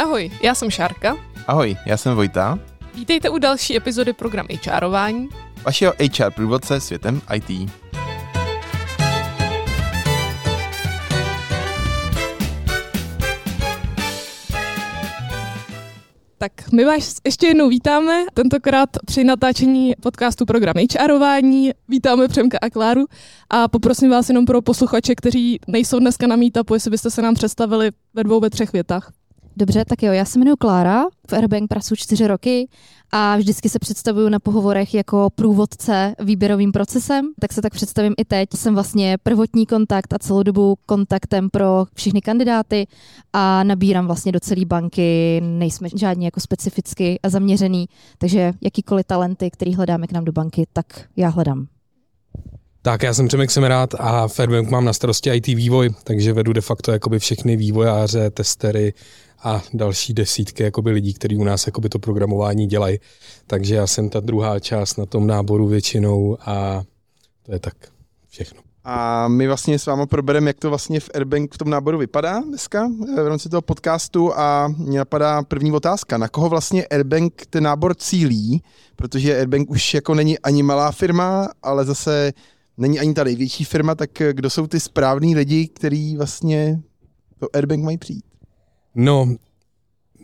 Ahoj, já jsem Šárka. Ahoj, já jsem Vojta. Vítejte u další epizody programu HRování. Vašeho HR průvodce světem IT. Tak my vás ještě jednou vítáme, tentokrát při natáčení podcastu program HRování. Vítáme Přemka a Kláru a poprosím vás jenom pro posluchače, kteří nejsou dneska na meetupu, jestli byste se nám představili ve dvou, ve třech větách. Dobře, tak jo, já se jmenuji Klára, v Airbank pracuji čtyři roky a vždycky se představuju na pohovorech jako průvodce výběrovým procesem, tak se tak představím i teď. Jsem vlastně prvotní kontakt a celou dobu kontaktem pro všechny kandidáty a nabírám vlastně do celé banky, nejsme žádně jako specificky a zaměřený, takže jakýkoliv talenty, který hledáme k nám do banky, tak já hledám. Tak já jsem Přemek Semerát a Fairbank mám na starosti IT vývoj, takže vedu de facto jakoby všechny vývojáře, testery a další desítky jakoby lidí, kteří u nás jakoby to programování dělají. Takže já jsem ta druhá část na tom náboru většinou a to je tak všechno. A my vlastně s vámi probereme, jak to vlastně v Airbank v tom náboru vypadá dneska eh, v rámci toho podcastu a mě napadá první otázka. Na koho vlastně Airbank ten nábor cílí? Protože Airbank už jako není ani malá firma, ale zase není ani ta největší firma, tak kdo jsou ty správní lidi, kteří vlastně do Airbank mají přijít? No,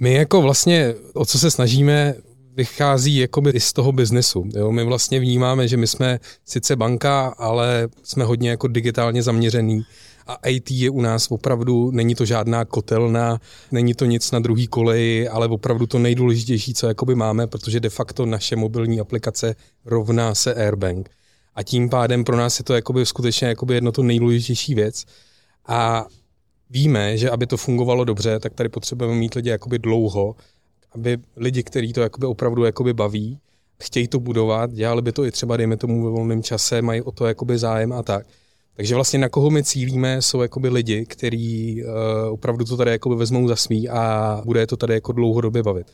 my jako vlastně, o co se snažíme, vychází jakoby i z toho biznesu. Jo? My vlastně vnímáme, že my jsme sice banka, ale jsme hodně jako digitálně zaměřený a IT je u nás opravdu, není to žádná kotelna, není to nic na druhý koleji, ale opravdu to nejdůležitější, co jakoby máme, protože de facto naše mobilní aplikace rovná se Airbank. A tím pádem pro nás je to jakoby skutečně jakoby jedno to nejdůležitější věc. A víme, že aby to fungovalo dobře, tak tady potřebujeme mít lidi jakoby dlouho, aby lidi, kteří to jakoby opravdu jakoby baví, chtějí to budovat, dělali by to i třeba, dejme tomu, ve volném čase, mají o to jakoby zájem a tak. Takže vlastně na koho my cílíme, jsou jakoby lidi, kteří uh, opravdu to tady jakoby vezmou za svý a bude to tady jako dlouhodobě bavit.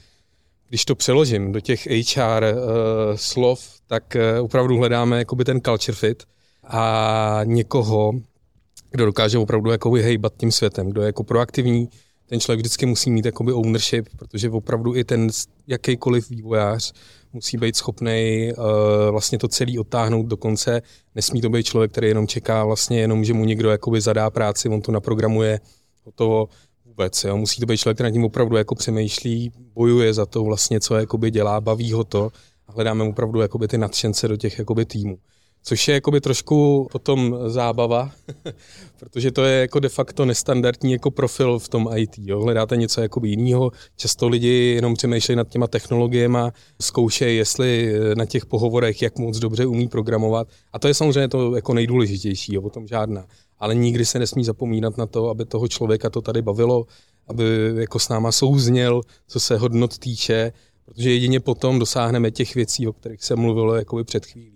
Když to přeložím do těch HR uh, eh, slov, tak uh, opravdu hledáme jakoby ten culture fit a někoho, kdo dokáže opravdu jakoby hejbat tím světem, kdo je jako proaktivní, ten člověk vždycky musí mít jakoby ownership, protože opravdu i ten jakýkoliv vývojář musí být schopný uh, vlastně to celý odtáhnout do konce. Nesmí to být člověk, který jenom čeká vlastně jenom, že mu někdo jakoby zadá práci, on to naprogramuje, hotovo vůbec. Jo. Musí to být člověk, který nad tím opravdu jako přemýšlí, bojuje za to vlastně, co jakoby dělá, baví ho to a hledáme opravdu jakoby ty nadšence do těch jakoby týmů což je jakoby trošku potom zábava, protože to je jako de facto nestandardní jako profil v tom IT. Jo. Hledáte něco jakoby jiného, často lidi jenom přemýšlejí nad těma technologiemi, zkoušejí, jestli na těch pohovorech, jak moc dobře umí programovat. A to je samozřejmě to jako nejdůležitější, jo, o tom žádná. Ale nikdy se nesmí zapomínat na to, aby toho člověka to tady bavilo, aby jako s náma souzněl, co se hodnot týče, protože jedině potom dosáhneme těch věcí, o kterých se mluvilo jakoby před chvílí.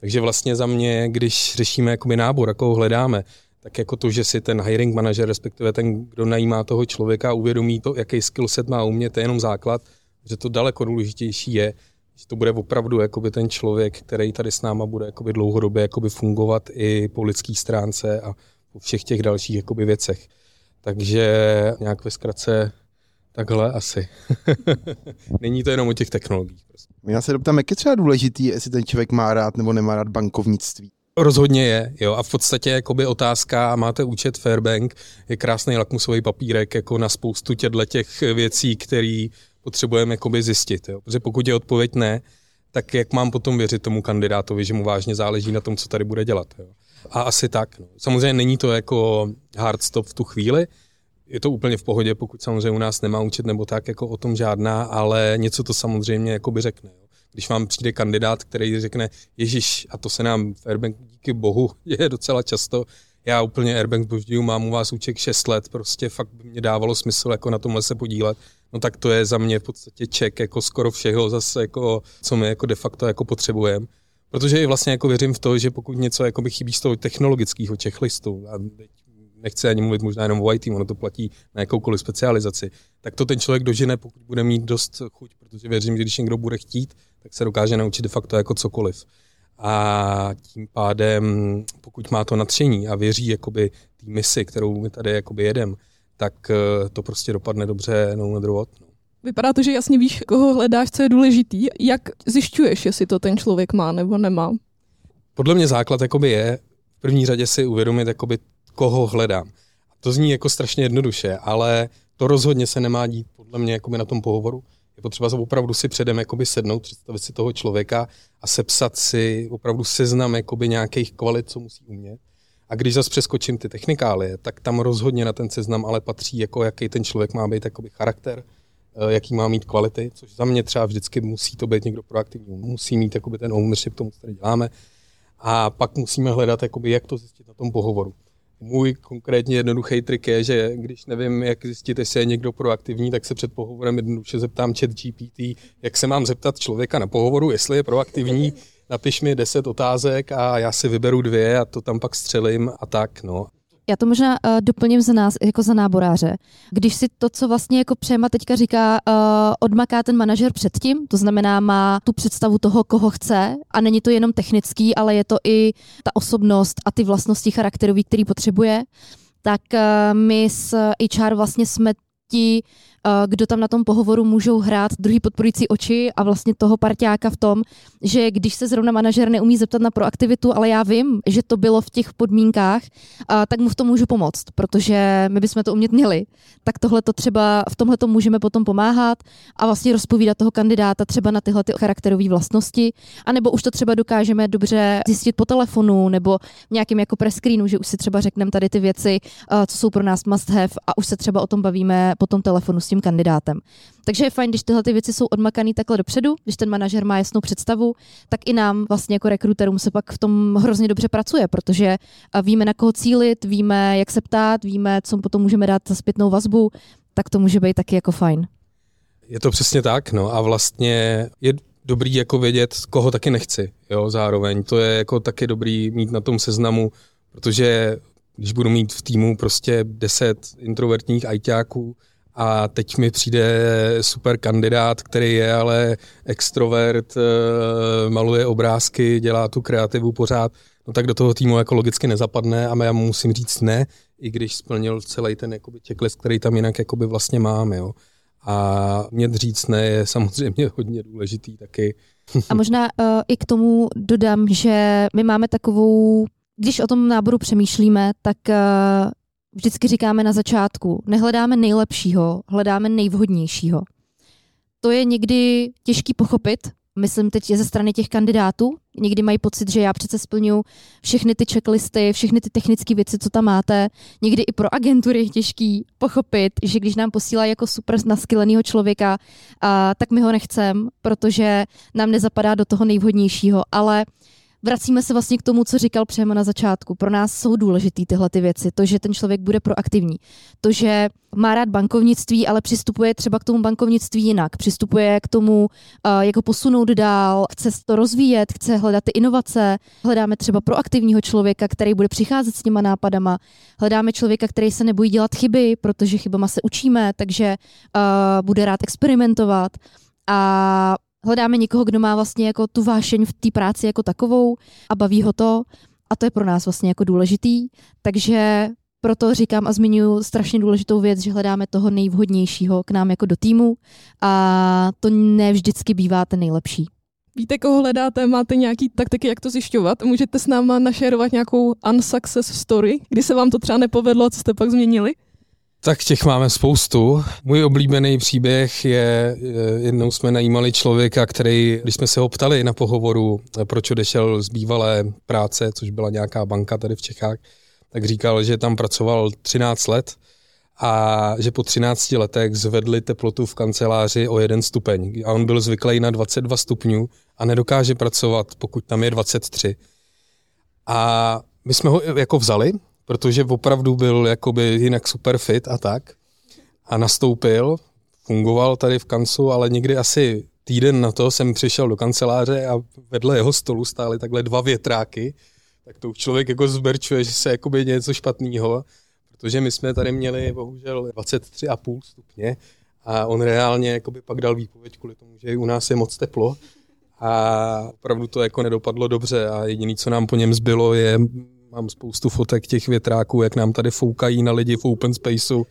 Takže vlastně za mě, když řešíme jakoby nábor, jakou hledáme, tak jako to, že si ten hiring manager, respektive ten, kdo najímá toho člověka, uvědomí to, jaký skill set má umět, to je jenom základ, že to daleko důležitější je, že to bude opravdu jakoby ten člověk, který tady s náma bude jakoby dlouhodobě jakoby fungovat i po lidské stránce a po všech těch dalších jakoby věcech. Takže nějak ve zkratce takhle asi. Není to jenom o těch technologiích. Já se doptám, jak je třeba důležitý, jestli ten člověk má rád nebo nemá rád bankovnictví. Rozhodně je, jo. A v podstatě jakoby otázka, máte účet Fairbank, je krásný lakmusový papírek jako na spoustu těchto těch věcí, které potřebujeme jakoby zjistit. Jo. Protože pokud je odpověď ne, tak jak mám potom věřit tomu kandidátovi, že mu vážně záleží na tom, co tady bude dělat. Jo. A asi tak. No. Samozřejmě není to jako hard stop v tu chvíli, je to úplně v pohodě, pokud samozřejmě u nás nemá účet nebo tak, jako o tom žádná, ale něco to samozřejmě jako by řekne. Jo. Když vám přijde kandidát, který řekne, Ježíš, a to se nám v Airbank díky bohu je docela často, já úplně Airbank zbožňuju, mám u vás účet 6 let, prostě fakt by mě dávalo smysl jako na tomhle se podílet, no tak to je za mě v podstatě ček jako skoro všeho zase, jako, co my jako de facto jako potřebujeme. Protože i vlastně jako věřím v to, že pokud něco jako by chybí z toho technologického checklistu, a teď nechci ani mluvit možná jenom o IT, ono to platí na jakoukoliv specializaci, tak to ten člověk dožene, pokud bude mít dost chuť, protože věřím, že když někdo bude chtít, tak se dokáže naučit de facto jako cokoliv. A tím pádem, pokud má to natření a věří jakoby té misi, kterou my tady jakoby jedem, tak eh, to prostě dopadne dobře no what. No. Vypadá to, že jasně víš, koho hledáš, co je důležitý. Jak zjišťuješ, jestli to ten člověk má nebo nemá? Podle mě základ jakoby je v první řadě si uvědomit, jakoby, koho hledám. To zní jako strašně jednoduše, ale to rozhodně se nemá dít podle mě jakoby na tom pohovoru. Je potřeba opravdu si předem jakoby sednout, představit si toho člověka a sepsat si opravdu seznam jakoby nějakých kvalit, co musí umět. A když zase přeskočím ty technikálie, tak tam rozhodně na ten seznam ale patří, jako jaký ten člověk má být jakoby charakter, eh, jaký má mít kvality, což za mě třeba vždycky musí to být někdo proaktivní, musí mít jakoby ten ownership tomu, co tady děláme. A pak musíme hledat, jakoby, jak to zjistit na tom pohovoru. Můj konkrétně jednoduchý trik je, že když nevím, jak zjistit, jestli je někdo proaktivní, tak se před pohovorem jednoduše zeptám chat GPT, jak se mám zeptat člověka na pohovoru, jestli je proaktivní, napiš mi deset otázek a já si vyberu dvě a to tam pak střelím a tak, no. Já to možná uh, doplním za nás, jako za náboráře. Když si to, co vlastně jako Přema teďka říká, uh, odmaká ten manažer předtím, to znamená, má tu představu toho, koho chce a není to jenom technický, ale je to i ta osobnost a ty vlastnosti charakterové, který potřebuje, tak uh, my s HR vlastně jsme ti, kdo tam na tom pohovoru můžou hrát druhý podporující oči a vlastně toho parťáka v tom, že když se zrovna manažer neumí zeptat na proaktivitu, ale já vím, že to bylo v těch podmínkách, eh, tak mu v tom můžu pomoct, protože my bychom to umět měli. Tak tohle to třeba, v tomhle to můžeme potom pomáhat a vlastně rozpovídat toho kandidáta třeba na tyhle ty charakterové vlastnosti, anebo už to třeba dokážeme dobře zjistit po telefonu nebo nějakým jako press screenu, že už si třeba řekneme tady ty věci, eh, co jsou pro nás must have a už se třeba o tom bavíme po tom telefonu s tím kandidátem. Takže je fajn, když tyhle ty věci jsou odmakané takhle dopředu, když ten manažer má jasnou představu, tak i nám vlastně jako rekruterům se pak v tom hrozně dobře pracuje, protože víme, na koho cílit, víme, jak se ptát, víme, co potom můžeme dát za zpětnou vazbu, tak to může být taky jako fajn. Je to přesně tak, no a vlastně je dobrý jako vědět, koho taky nechci, jo, zároveň. To je jako taky dobrý mít na tom seznamu, protože když budu mít v týmu prostě 10 introvertních ajťáků, a teď mi přijde super kandidát, který je ale extrovert, eh, maluje obrázky, dělá tu kreativu pořád, no tak do toho týmu jako logicky nezapadne a já mu musím říct ne, i když splnil celý ten jakoby checklist, který tam jinak jakoby vlastně mám, jo. A mě říct ne je samozřejmě hodně důležitý taky. A možná uh, i k tomu dodám, že my máme takovou, když o tom náboru přemýšlíme, tak uh, vždycky říkáme na začátku, nehledáme nejlepšího, hledáme nejvhodnějšího. To je někdy těžký pochopit, myslím teď je ze strany těch kandidátů. Někdy mají pocit, že já přece splňu všechny ty checklisty, všechny ty technické věci, co tam máte. Někdy i pro agentury je těžký pochopit, že když nám posílá jako super naskyleného člověka, a, tak my ho nechcem, protože nám nezapadá do toho nejvhodnějšího. Ale vracíme se vlastně k tomu, co říkal Přema na začátku. Pro nás jsou důležité tyhle ty věci. To, že ten člověk bude proaktivní. To, že má rád bankovnictví, ale přistupuje třeba k tomu bankovnictví jinak. Přistupuje k tomu, uh, jako posunout dál, chce to rozvíjet, chce hledat ty inovace. Hledáme třeba proaktivního člověka, který bude přicházet s těma nápadama. Hledáme člověka, který se nebojí dělat chyby, protože chybama se učíme, takže uh, bude rád experimentovat. A hledáme někoho, kdo má vlastně jako tu vášeň v té práci jako takovou a baví ho to a to je pro nás vlastně jako důležitý. Takže proto říkám a zmiňuji strašně důležitou věc, že hledáme toho nejvhodnějšího k nám jako do týmu a to ne vždycky bývá ten nejlepší. Víte, koho hledáte, máte nějaký taktiky, jak to zjišťovat? Můžete s náma našerovat nějakou unsuccess story, kdy se vám to třeba nepovedlo, co jste pak změnili? Tak těch máme spoustu. Můj oblíbený příběh je, jednou jsme najímali člověka, který, když jsme se ho ptali na pohovoru, proč odešel z bývalé práce, což byla nějaká banka tady v Čechách, tak říkal, že tam pracoval 13 let a že po 13 letech zvedli teplotu v kanceláři o jeden stupeň. A on byl zvyklý na 22 stupňů a nedokáže pracovat, pokud tam je 23. A my jsme ho jako vzali protože opravdu byl jakoby jinak super fit a tak. A nastoupil, fungoval tady v kancu, ale někdy asi týden na to jsem přišel do kanceláře a vedle jeho stolu stály takhle dva větráky, tak to už člověk jako zberčuje, že se jakoby něco špatného, protože my jsme tady měli bohužel 23,5 stupně a on reálně jakoby pak dal výpověď kvůli tomu, že u nás je moc teplo a opravdu to jako nedopadlo dobře a jediné, co nám po něm zbylo, je mám spoustu fotek těch větráků, jak nám tady foukají na lidi v open spaceu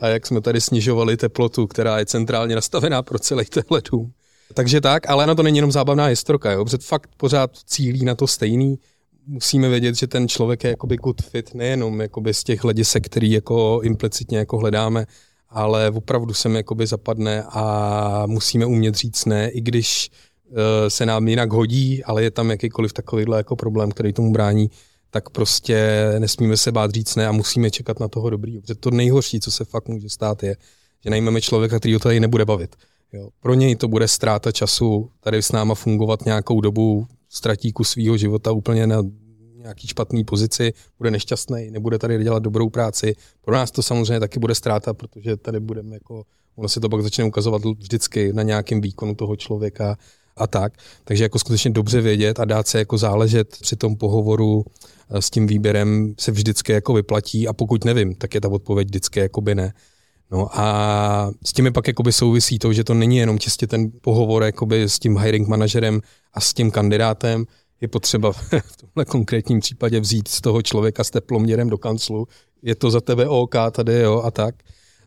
a jak jsme tady snižovali teplotu, která je centrálně nastavená pro celý tenhle dům. Takže tak, ale na to není jenom zábavná historka, jo, protože fakt pořád cílí na to stejný. Musíme vědět, že ten člověk je jakoby good fit nejenom jakoby z těch hledisek, který jako implicitně jako hledáme, ale opravdu se mi zapadne a musíme umět říct ne, i když uh, se nám jinak hodí, ale je tam jakýkoliv takovýhle jako problém, který tomu brání, tak prostě nesmíme se bát říct ne a musíme čekat na toho dobrý. Protože to nejhorší, co se fakt může stát, je, že najmeme člověka, který o tady nebude bavit. Jo. Pro něj to bude ztráta času tady s náma fungovat nějakou dobu, ztratí kus svého života úplně na nějaký špatný pozici, bude nešťastný, nebude tady dělat dobrou práci. Pro nás to samozřejmě taky bude ztráta, protože tady budeme jako, ono se to pak začne ukazovat vždycky na nějakém výkonu toho člověka a tak. Takže jako skutečně dobře vědět a dát se jako záležet při tom pohovoru eh, s tím výběrem se vždycky jako vyplatí a pokud nevím, tak je ta odpověď vždycky jako by ne. No a s tím pak jakoby souvisí to, že to není jenom čistě ten pohovor jakoby s tím hiring manažerem a s tím kandidátem, je potřeba v tomhle konkrétním případě vzít z toho člověka s teploměrem do kanclu, je to za tebe OK tady, jo, a tak.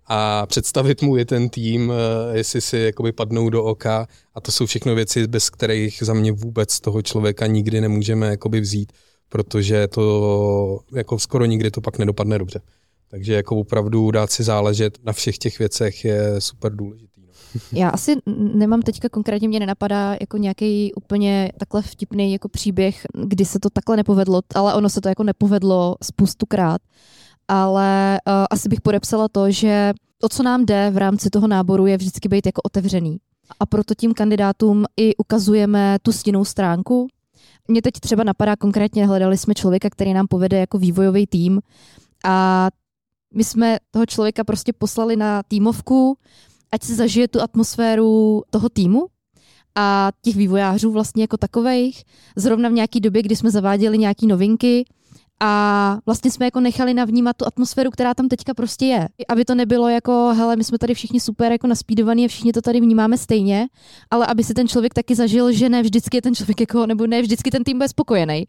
A představit mu je ten tým, eh, jestli si jakoby padnou do oka a to jsou všechno věci, bez kterých za mě vůbec toho člověka nikdy nemůžeme jakoby vzít, protože to jako skoro nikdy to pak nedopadne dobře. Takže jako opravdu dát si záležet na všech těch věcech je super důležitý. No. Já asi nemám teďka konkrétně, mě nenapadá jako nějaký úplně takhle vtipný jako příběh, kdy se to takhle nepovedlo, ale ono se to jako nepovedlo spoustukrát. Ale uh, asi bych podepsala to, že to, co nám jde v rámci toho náboru, je vždycky být jako otevřený. A proto tím kandidátům i ukazujeme tu stinnou stránku. Mě teď třeba napadá konkrétně, hledali jsme člověka, který nám povede jako vývojový tým a my jsme toho člověka prostě poslali na týmovku, ať si zažije tu atmosféru toho týmu a těch vývojářů vlastně jako takových. Zrovna v nějaký době, kdy jsme zaváděli nějaké novinky, a vlastně jsme jako nechali navnímat tu atmosféru, která tam teďka prostě je. Aby to nebylo jako, hele, my jsme tady všichni super jako naspídovaní a všichni to tady vnímáme stejně, ale aby si ten člověk taky zažil, že ne vždycky je ten člověk jako, nebo ne vždycky ten tým bude spokojený.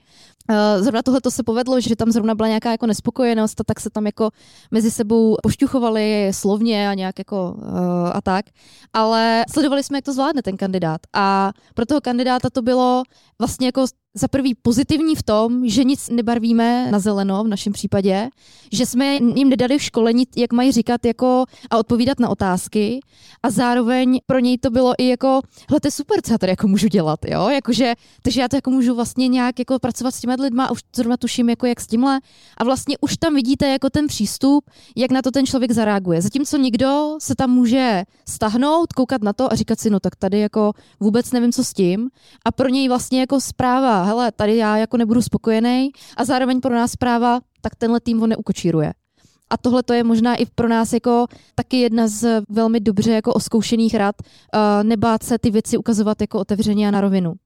Uh, zrovna tohle to se povedlo, že tam zrovna byla nějaká jako nespokojenost a tak se tam jako mezi sebou pošťuchovali slovně a nějak jako uh, a tak. Ale sledovali jsme, jak to zvládne ten kandidát. A pro toho kandidáta to bylo vlastně jako za prvý pozitivní v tom, že nic nebarvíme na zeleno v našem případě, že jsme jim nedali v školení, jak mají říkat jako a odpovídat na otázky. A zároveň pro něj to bylo i jako, hle, to je super, co já tady jako můžu dělat, jo, jakože, takže já to jako můžu vlastně nějak jako pracovat s těmi lidmi a už zrovna tuším, jako jak s tímhle a vlastně už tam vidíte jako ten přístup, jak na to ten člověk zareaguje. Zatímco někdo se tam může stahnout, koukat na to a říkat si, no tak tady jako vůbec nevím, co s tím a pro něj vlastně jako zpráva, hele, tady já jako nebudu spokojený a zároveň pro nás zpráva, tak tenhle tým ho neukočíruje. A tohle to je možná i pro nás jako taky jedna z velmi dobře jako oskoušených rad, uh, nebát se ty věci ukazovat jako otevřeně a na rovinu. Uh,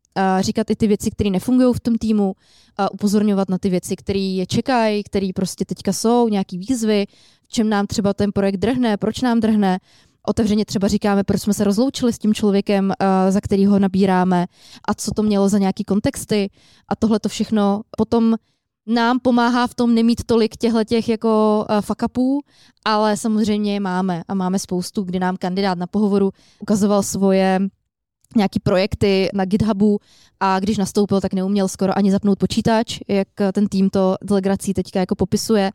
říkat i ty věci, které nefungují v tom týmu, a upozorňovat na ty věci, které je čekají, které prostě teďka jsou, nějaký výzvy, čem nám třeba ten projekt drhne, proč nám drhne otevřeně třeba říkáme, proč jsme se rozloučili s tím člověkem, uh, za kterýho nabíráme a co to mělo za nějaký kontexty a tohle to všechno potom nám pomáhá v tom nemít tolik těchto těch jako fuck upů, ale samozřejmě máme a máme spoustu, kdy nám kandidát na pohovoru ukazoval svoje nějaký projekty na GitHubu a když nastoupil, tak neuměl skoro ani zapnout počítač, jak ten tým to delegací teďka jako popisuje.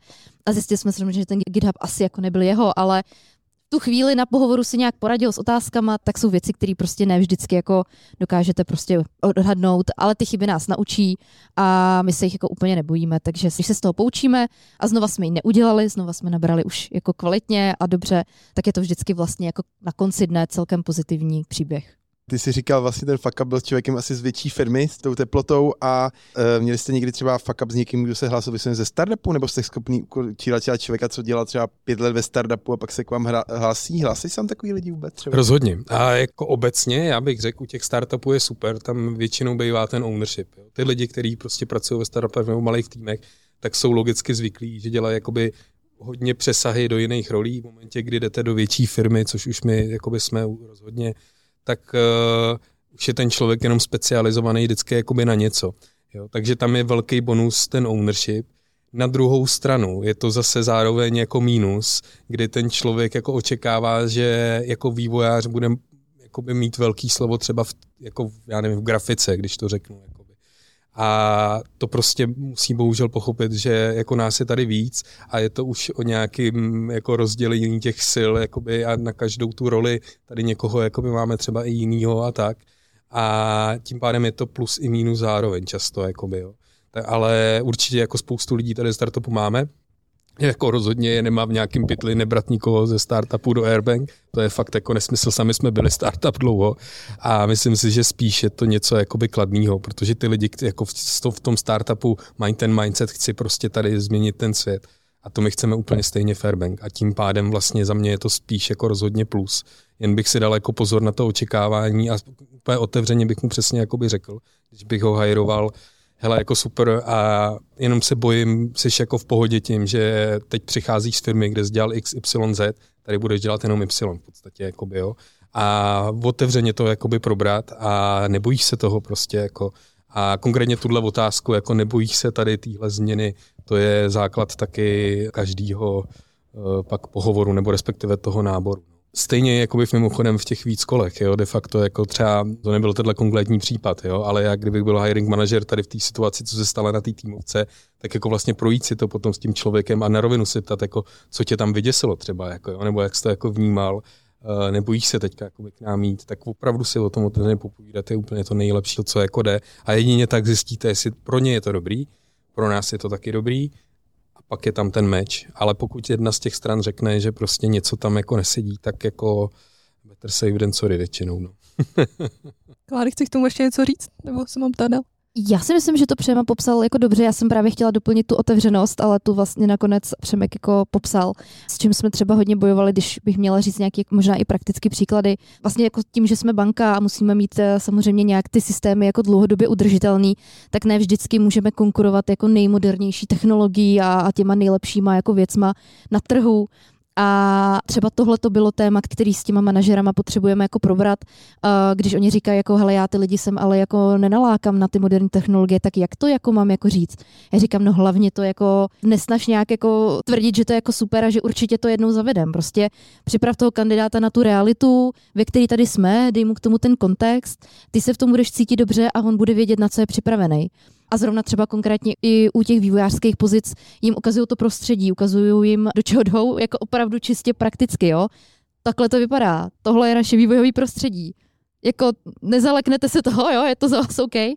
A zjistili jsme, že ten GitHub asi jako nebyl jeho, ale tu chvíli na pohovoru si nějak poradil s otázkama, tak jsou věci, které prostě ne vždycky jako dokážete prostě odhadnout, ale ty chyby nás naučí a my se jich jako úplně nebojíme, takže když se z toho poučíme a znova jsme ji neudělali, znova jsme nabrali už jako kvalitně a dobře, tak je to vždycky vlastně jako na konci dne celkem pozitivní příběh. Ty jsi říkal, vlastně ten fuck up byl člověkem asi z větší firmy s tou teplotou a uh, měli jste někdy třeba fuck up s někým, kdo se hlásil ze startupu, nebo jste schopný učírat člověka, co dělal třeba pět let ve startupu a pak se k vám hra, hlásí? Hlásí se tam takový lidi vůbec třeba? Rozhodně. A jako obecně, já bych řekl, u těch startupů je super, tam většinou bývá ten ownership. Jo. Ty lidi, kteří prostě pracují ve startupech nebo malých týmech, tak jsou logicky zvyklí, že dělají jakoby hodně přesahy do jiných rolí v momentě, kdy jdete do větší firmy, což už my jakoby jsme rozhodně tak uh, už je ten člověk jenom specializovaný vždycky jakoby na něco. Jo? Takže tam je velký bonus ten ownership. Na druhou stranu je to zase zároveň jako mínus, kdy ten člověk jako očekává, že jako vývojář bude jakoby mít velký slovo třeba v, jako, já nevím, v grafice, když to řeknu. Jakoby. A to prostě musí bohužel pochopit, že jako nás je tady víc a je to už o nějakým jako rozdělení těch sil jakoby, a na každou tu roli tady někoho jakoby máme třeba i jinýho a tak. A tím pádem je to plus i mínus zároveň často. Jakoby, jo. Tak, ale určitě jako spoustu lidí tady startupu máme, jako rozhodně je nemá v nějakým pytli nebrat nikoho ze startupu do Airbank. To je fakt jako nesmysl. Sami jsme byli startup dlouho a myslím si, že spíš je to něco jakoby kladného, protože ty lidi jako v tom startupu mají ten mindset, chci prostě tady změnit ten svět. A to my chceme úplně stejně Fairbank. A tím pádem vlastně za mě je to spíš jako rozhodně plus. Jen bych si dal jako pozor na to očekávání a úplně otevřeně bych mu přesně jakoby řekl, když bych ho hajroval, hele, jako super a jenom se bojím, jsi jako v pohodě tím, že teď přicházíš z firmy, kde jsi dělal XYZ, tady budeš dělat jenom Y v podstatě, jakoby, jo. A otevřeně to jakoby probrat a nebojíš se toho prostě jako a konkrétně tuhle otázku, jako nebojíš se tady téhle změny, to je základ taky každého uh, pak pohovoru nebo respektive toho náboru. Stejně jako v mimochodem v těch víc kolech, jo, de facto jako třeba, to nebyl tenhle konkrétní případ, jo, ale jak kdybych byl hiring manager tady v té situaci, co se stalo na té týmovce, tak jako vlastně projít si to potom s tím člověkem a na rovinu se ptat, jako, co tě tam vyděsilo třeba, jako, jo, nebo jak jsi to jako vnímal, uh, nebojíš se teďka jako k nám mít, tak opravdu si o tom otevřeně popovídat je úplně to nejlepší, co jako jde. A jedině tak zjistíte, jestli pro ně je to dobrý, pro nás je to taky dobrý, pak je tam ten meč. Ale pokud jedna z těch stran řekne, že prostě něco tam jako nesedí, tak jako better safe than sorry většinou. No. Kláry, chceš k tomu ještě něco říct? Nebo se mám ptát já si myslím, že to Přema popsal jako dobře. Já jsem právě chtěla doplnit tu otevřenost, ale tu vlastně nakonec Přemek jako popsal, s čím jsme třeba hodně bojovali, když bych měla říct nějaké možná i praktické příklady. Vlastně jako tím, že jsme banka a musíme mít eh, samozřejmě nějak ty systémy jako dlouhodobě udržitelný, tak ne vždycky můžeme konkurovat jako nejmodernější technologií a, a těma nejlepšíma jako věcma na trhu. A třeba tohle to bylo téma, který s těma manažerama potřebujeme jako probrat, když oni říkají jako hele, já ty lidi jsem ale jako nenalákám na ty moderní technologie, tak jak to jako mám jako říct? Já říkám, no hlavně to jako nesnaž nějak jako tvrdit, že to je jako super a že určitě to jednou zavedem. Prostě připrav toho kandidáta na tu realitu, ve které tady jsme, dej mu k tomu ten kontext, ty se v tom budeš cítit dobře a on bude vědět, na co je připravený. A zrovna třeba konkrétně i u těch vývojářských pozic jim ukazují to prostředí, ukazují jim, do čeho jdou, jako opravdu čistě prakticky, jo. Takhle to vypadá. Tohle je naše vývojové prostředí. Jako nezaleknete se toho, jo, je to za vás OK. A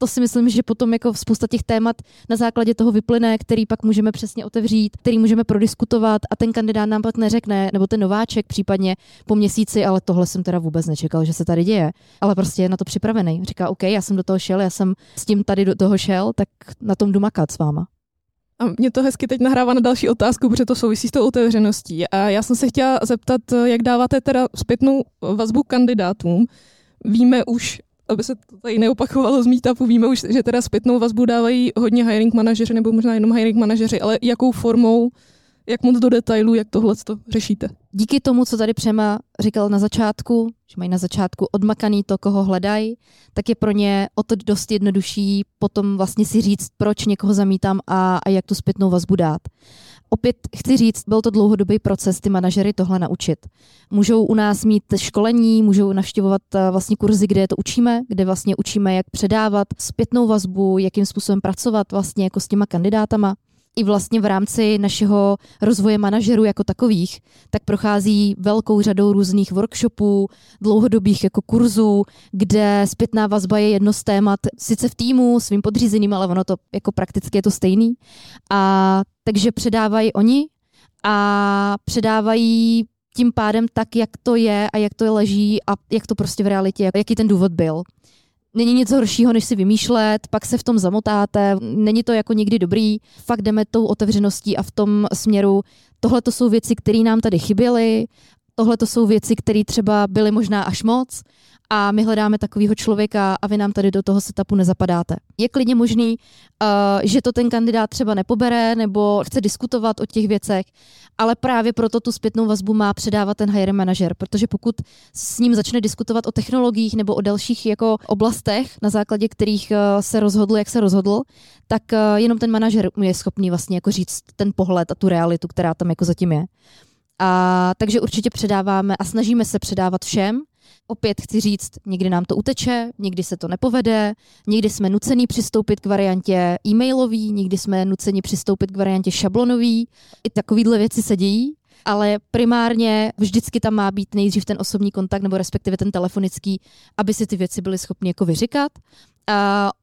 to si myslím, že potom jako spousta těch témat na základě toho vyplyne, který pak můžeme přesně otevřít, který můžeme prodiskutovat a ten kandidát nám pak neřekne, nebo ten nováček případně po měsíci, ale tohle jsem teda vůbec nečekal, že se tady děje. Ale prostě je na to připravený. Říká, OK, já jsem do toho šel, já jsem s tím tady do toho šel, tak na tom jdu makat s váma. A mě to hezky teď nahrává na další otázku, protože to souvisí s tou otevřeností. A já jsem se chtěla zeptat, jak dáváte teda zpětnou vazbu kandidátům. Víme už, aby se to tady neopakovalo z meetupu, víme už, že teda zpětnou vazbu dávají hodně hiring manažeři, nebo možná jenom hiring manažeři, ale jakou formou, jak moc do detailu, jak tohle to řešíte? Díky tomu, co tady Přema říkal na začátku, že mají na začátku odmakaný to, koho hledají, tak je pro ně o to dost jednodušší potom vlastně si říct, proč někoho zamítám a, a jak tu zpětnou vazbu dát. Opět chci říct, byl to dlouhodobý proces ty manažery tohle naučit. Můžou u nás mít školení, můžou navštěvovat eh, vlastně kurzy, kde to učíme, kde vlastně učíme, jak předávat zpětnou vazbu, jakým způsobem pracovat vlastně jako s těma kandidátama i vlastně v rámci našeho rozvoje manažerů jako takových, tak prochází velkou řadou různých workshopů, dlouhodobých jako kurzů, kde zpětná vazba je jedno z témat, sice v týmu, svým podřízeným, ale ono to jako prakticky je to stejný. A takže předávají oni a předávají tím pádem tak, jak to je a jak to leží a jak to prostě v realitě, jaký ten důvod byl. Není nic horšího, než si vymýšlet, pak se v tom zamotáte, není to jako nikdy dobrý, fakt jdeme tou otevřeností a v tom směru, tohle to jsou věci, které nám tady chyběly, tohle to jsou věci, které třeba byly možná až moc, a my hledáme takového člověka a vy nám tady do toho setupu nezapadáte. Je klidně možný, uh, že to ten kandidát třeba nepobere nebo chce diskutovat o těch věcech, ale právě proto tu zpětnou vazbu má předávat ten hiring manager, protože pokud s ním začne diskutovat o technologiích nebo o dalších jako oblastech, na základě kterých uh, se rozhodl, jak se rozhodl, tak uh, jenom ten manažer je schopný vlastně jako říct ten pohled a tu realitu, která tam jako zatím je. A takže určitě předáváme a snažíme se předávat všem, Opět chci říct, někdy nám to uteče, někdy se to nepovede, někdy jsme nuceni přistoupit k variantě e-mailový, někdy jsme nuceni přistoupit k variantě šablonový. I takovéhle věci se dějí, ale primárně vždycky tam má být nejdřív ten osobní kontakt nebo respektive ten telefonický, aby si ty věci byly schopni jako vyříkat. Uh,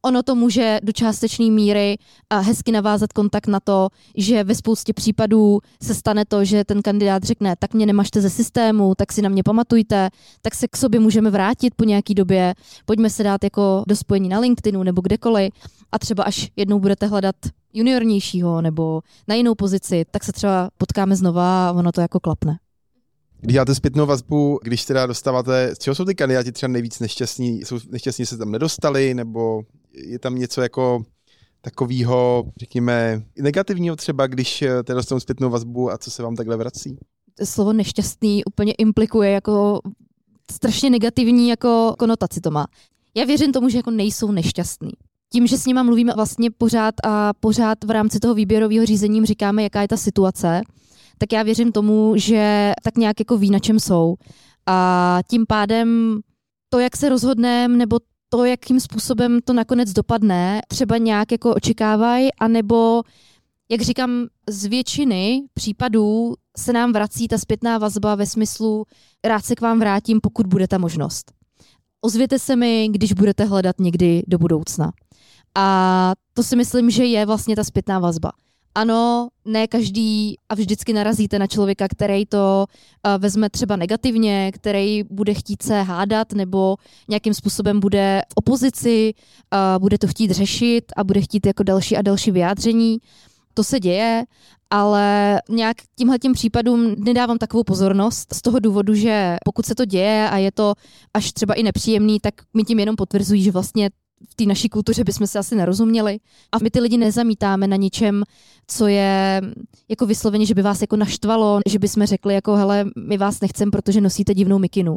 ono to může do částečné míry hezky navázat kontakt na to, že ve spoustě případů se stane to, že ten kandidát řekne, tak mě nemažte ze systému, tak si na mě pamatujte, tak se k sobě můžeme vrátit po nějaký době, pojďme se dát jako do spojení na LinkedInu nebo kdekoliv a třeba až jednou budete hledat juniornějšího nebo na jinou pozici, tak se třeba potkáme znova a ono to jako klapne. Když děláte zpětnou vazbu, když teda dostáváte, z čeho jsou ty kandidáti třeba nejvíc nešťastní? Jsou nešťastní, se tam nedostali, nebo je tam něco jako takového, řekněme, negativního třeba, když eh, teda dostanou zpětnou vazbu a co se vám takhle vrací? Slovo nešťastný úplně implikuje jako strašně negativní jako konotaci to má. Já věřím tomu, že jako nejsou nešťastní. Tím, že s nima mluvíme vlastně pořád a pořád v rámci toho výběrového řízení říkáme, jaká je ta situace, tak já věřím tomu, že tak nějak jako ví, na čem jsou. A tím pádem to, jak se rozhodneme, nebo to, jakým způsobem to nakonec dopadne, třeba nějak jako očekávají, anebo, jak říkám, z většiny případů se nám vrací ta zpětná vazba ve smyslu rád se k vám vrátím, pokud bude ta možnost. Ozvěte se mi, když budete hledat někdy do budoucna. A to si myslím, že je vlastně ta zpětná vazba ano, ne každý a vždycky narazíte na člověka, který to uh, vezme třeba negativně, který bude chtít se hádat nebo nějakým způsobem bude v opozici, uh, bude to chtít řešit a bude chtít jako další a další vyjádření. To se děje, ale nějak tímhle tím případům nedávám takovou pozornost z toho důvodu, že pokud se to děje a je to až třeba i nepříjemný, tak mi tím jenom potvrzují, že vlastně v té naší kultuře bychom se asi nerozuměli. A my ty lidi nezamítáme na ničem, co je jako vysloveně, že by vás jako naštvalo, že bychom řekli jako hele, my vás nechcem, protože nosíte divnou mikinu.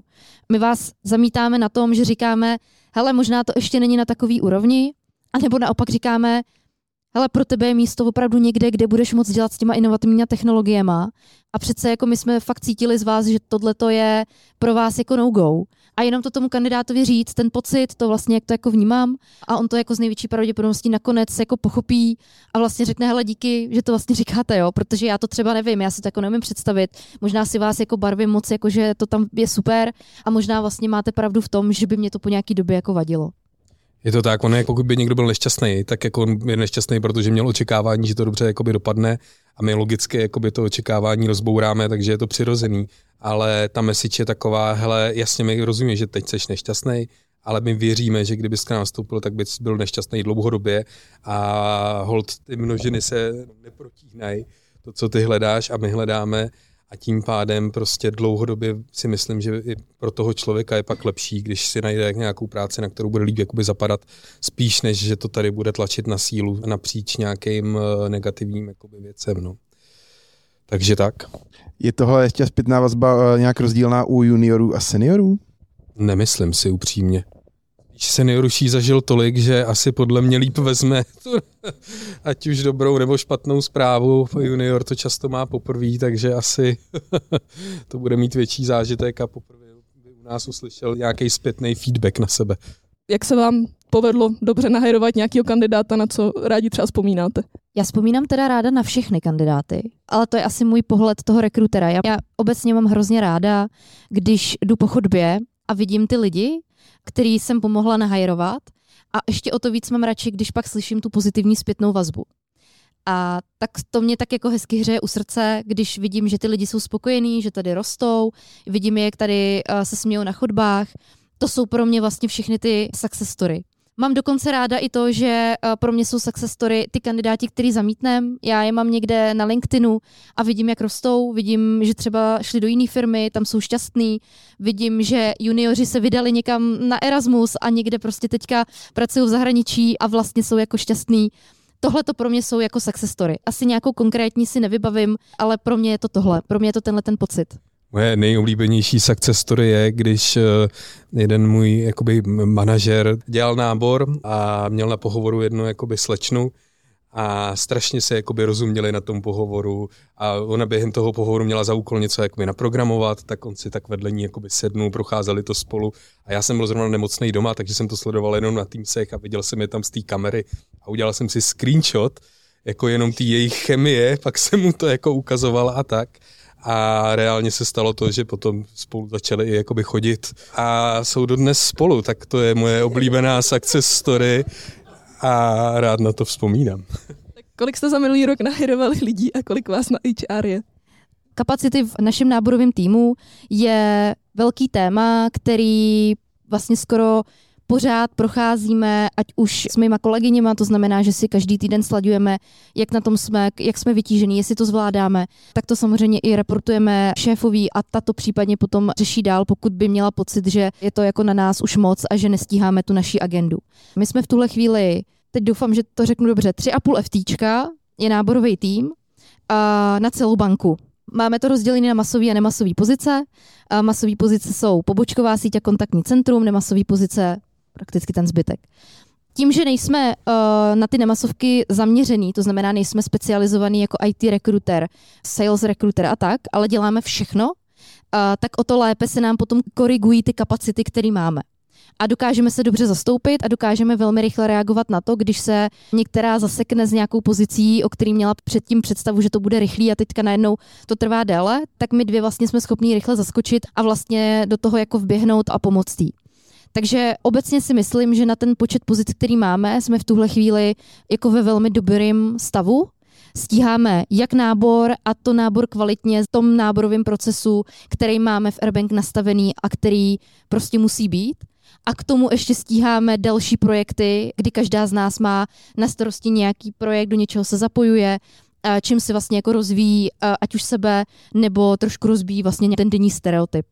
My vás zamítáme na tom, že říkáme, hele, možná to ještě není na takový úrovni, anebo naopak říkáme, hele, pro tebe je místo opravdu někde, kde budeš moc dělat s těma inovativními technologiemi. A přece jako my jsme fakt cítili z vás, že tohle je pro vás jako no-go a jenom to tomu kandidátovi říct, ten pocit, to vlastně, jak to jako vnímám a on to jako z největší pravděpodobností nakonec jako pochopí a vlastně řekne, hele díky, že to vlastně říkáte, jo, protože já to třeba nevím, já si to jako neumím představit, možná si vás jako barvím moc, jako že to tam je super a možná vlastně máte pravdu v tom, že by mě to po nějaký době jako vadilo. Je to tak, on je, pokud by někdo byl nešťastný, tak jako on je nešťastný, protože měl očekávání, že to dobře dopadne a my logicky to očekávání rozbouráme, takže je to přirozený. Ale ta message je taková, hele, jasně mi rozumím, že teď jsi nešťastný, ale my věříme, že kdybys k nám vstoupil, tak bys byl nešťastný dlouhodobě a hold ty množiny se neprotíhnají, to, co ty hledáš a my hledáme a tím pádem prostě dlouhodobě si myslím, že i pro toho člověka je pak lepší, když si najde nějakou práci, na kterou bude líp jakoby zapadat, spíš než, že to tady bude tlačit na sílu napříč nějakým eh, negativním jakoby věcem. No. Takže tak. Je tohle ještě zpětná vazba eh, nějak rozdílná u juniorů a seniorů? Nemyslím si upřímně senior už jí zažil tolik, že asi podle mě líp vezme tu, ať už dobrou nebo špatnou zprávu. Junior to často má poprvé, takže asi to bude mít větší zážitek a poprvé by u nás uslyšel nějaký zpětný feedback na sebe. Jak se vám povedlo dobře nahajrovat nějakého kandidáta, na co rádi třeba vzpomínáte? Já vzpomínám teda ráda na všechny kandidáty, ale to je asi můj pohled toho rekrutera. Já, já obecně mám hrozně ráda, když jdu po chodbě a vidím ty lidi, který jsem pomohla nahajrovat a ještě o to víc mám radši, když pak slyším tu pozitivní zpětnou vazbu. A tak to mě tak jako hezky hřeje u srdce, když vidím, že ty lidi jsou spokojení, že tady rostou, vidím jak tady uh, se smějou na chodbách. To jsou pro mě vlastně všechny ty success story. Mám dokonce ráda i to, že eh, pro mě jsou success story ty kandidáti, který zamítnem. Já je mám někde na LinkedInu a vidím, jak rostou. Vidím, že třeba šli do jiné firmy, tam jsou šťastní. Vidím, že junioři se vydali někam na Erasmus a někde prostě teďka pracují v zahraničí a vlastně jsou jako šťastní. Tohle to pro mě jsou jako success story. Asi nějakou konkrétní si nevybavím, ale pro mě je to tohle. Pro mě je to tenhle ten pocit. Moje nejoblíbenější success story je, když eh, jeden můj jakoby manažer dělal nábor a měl na pohovoru jednu jakoby slečnu a strašně se jakoby rozuměli na tom pohovoru a ona během toho pohovoru měla za úkol něco jakoby naprogramovat, tak on si tak vedle ní jakoby sednul, procházeli to spolu a já jsem byl zrovna nemocný doma, takže jsem to sledoval jenom na Teamsech a viděl jsem je tam z té kamery a udělal jsem si screenshot jako jenom ty jejich chemie, pak jsem mu to jako ukazoval a tak a reálně se stalo to, že potom spolu začali i jakoby chodit a jsou dodnes spolu, tak to je moje oblíbená success story a rád na to vzpomínám. Tak kolik jste za minulý rok nahirovali lidí a kolik vás na HR je? Kapacity v našem náborovém týmu je velký téma, který vlastně skoro pořád procházíme, ať už s mýma kolegyněma, to znamená, že si každý týden sladujeme, jak na tom jsme, jak jsme vytížení, jestli to zvládáme, tak to samozřejmě i reportujeme šéfoví a tato případně potom řeší dál, pokud by měla pocit, že je to jako na nás už moc a že nestíháme tu naši agendu. My jsme v tuhle chvíli, teď doufám, že to řeknu dobře, 3,5 FTčka je náborový tým a na celou banku. Máme to rozdělené na masové a nemasové pozice. Masové pozice jsou pobočková síť a kontaktní centrum, nemasové pozice prakticky ten zbytek. Tím, že nejsme uh, na ty nemasovky zaměřený, to znamená, nejsme specializovaný jako IT rekruter, sales rekruter a tak, ale děláme všechno, uh, tak o to lépe se nám potom korigují ty kapacity, které máme. A dokážeme se dobře zastoupit a dokážeme velmi rychle reagovat na to, když se některá zasekne s nějakou pozicí, o který měla předtím představu, že to bude rychlý a teďka najednou to trvá déle, tak my dvě vlastně jsme schopní rychle zaskočit a vlastně do toho jako vběhnout a pomoct jí. Takže obecně si myslím, že na ten počet pozic, který máme, jsme v tuhle chvíli jako ve velmi dobrým stavu. Stíháme jak nábor a to nábor kvalitně v tom náborovém procesu, který máme v Airbank nastavený a který prostě musí být. A k tomu ještě stíháme další projekty, kdy každá z nás má na starosti nějaký projekt, do něčeho se zapojuje, čím si vlastně jako rozvíjí ať už sebe, nebo trošku rozbíjí vlastně ten denní stereotyp.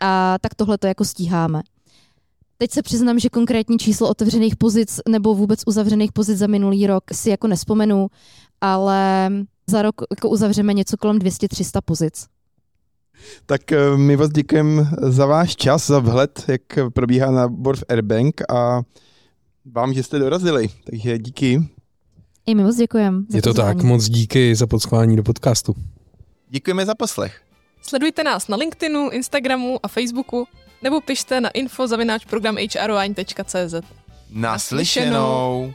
A tak tohle to jako stíháme. Teď se přiznám, že konkrétní číslo otevřených pozic nebo vůbec uzavřených pozic za minulý rok si jako nespomenu, ale za rok jako uzavřeme něco kolem 200-300 pozic. Tak eh, my vás děkujeme za váš čas, za vhled, jak probíhá nábor v Airbank a vám, že jste dorazili. Takže díky. I my moc děkujeme. Je to pozvání. tak, moc díky za podsklání do podcastu. Děkujeme za poslech. Sledujte nás na LinkedInu, Instagramu a Facebooku nebo pište na info zavináč program hrline.cz. Naslyšenou. Naslyšenou.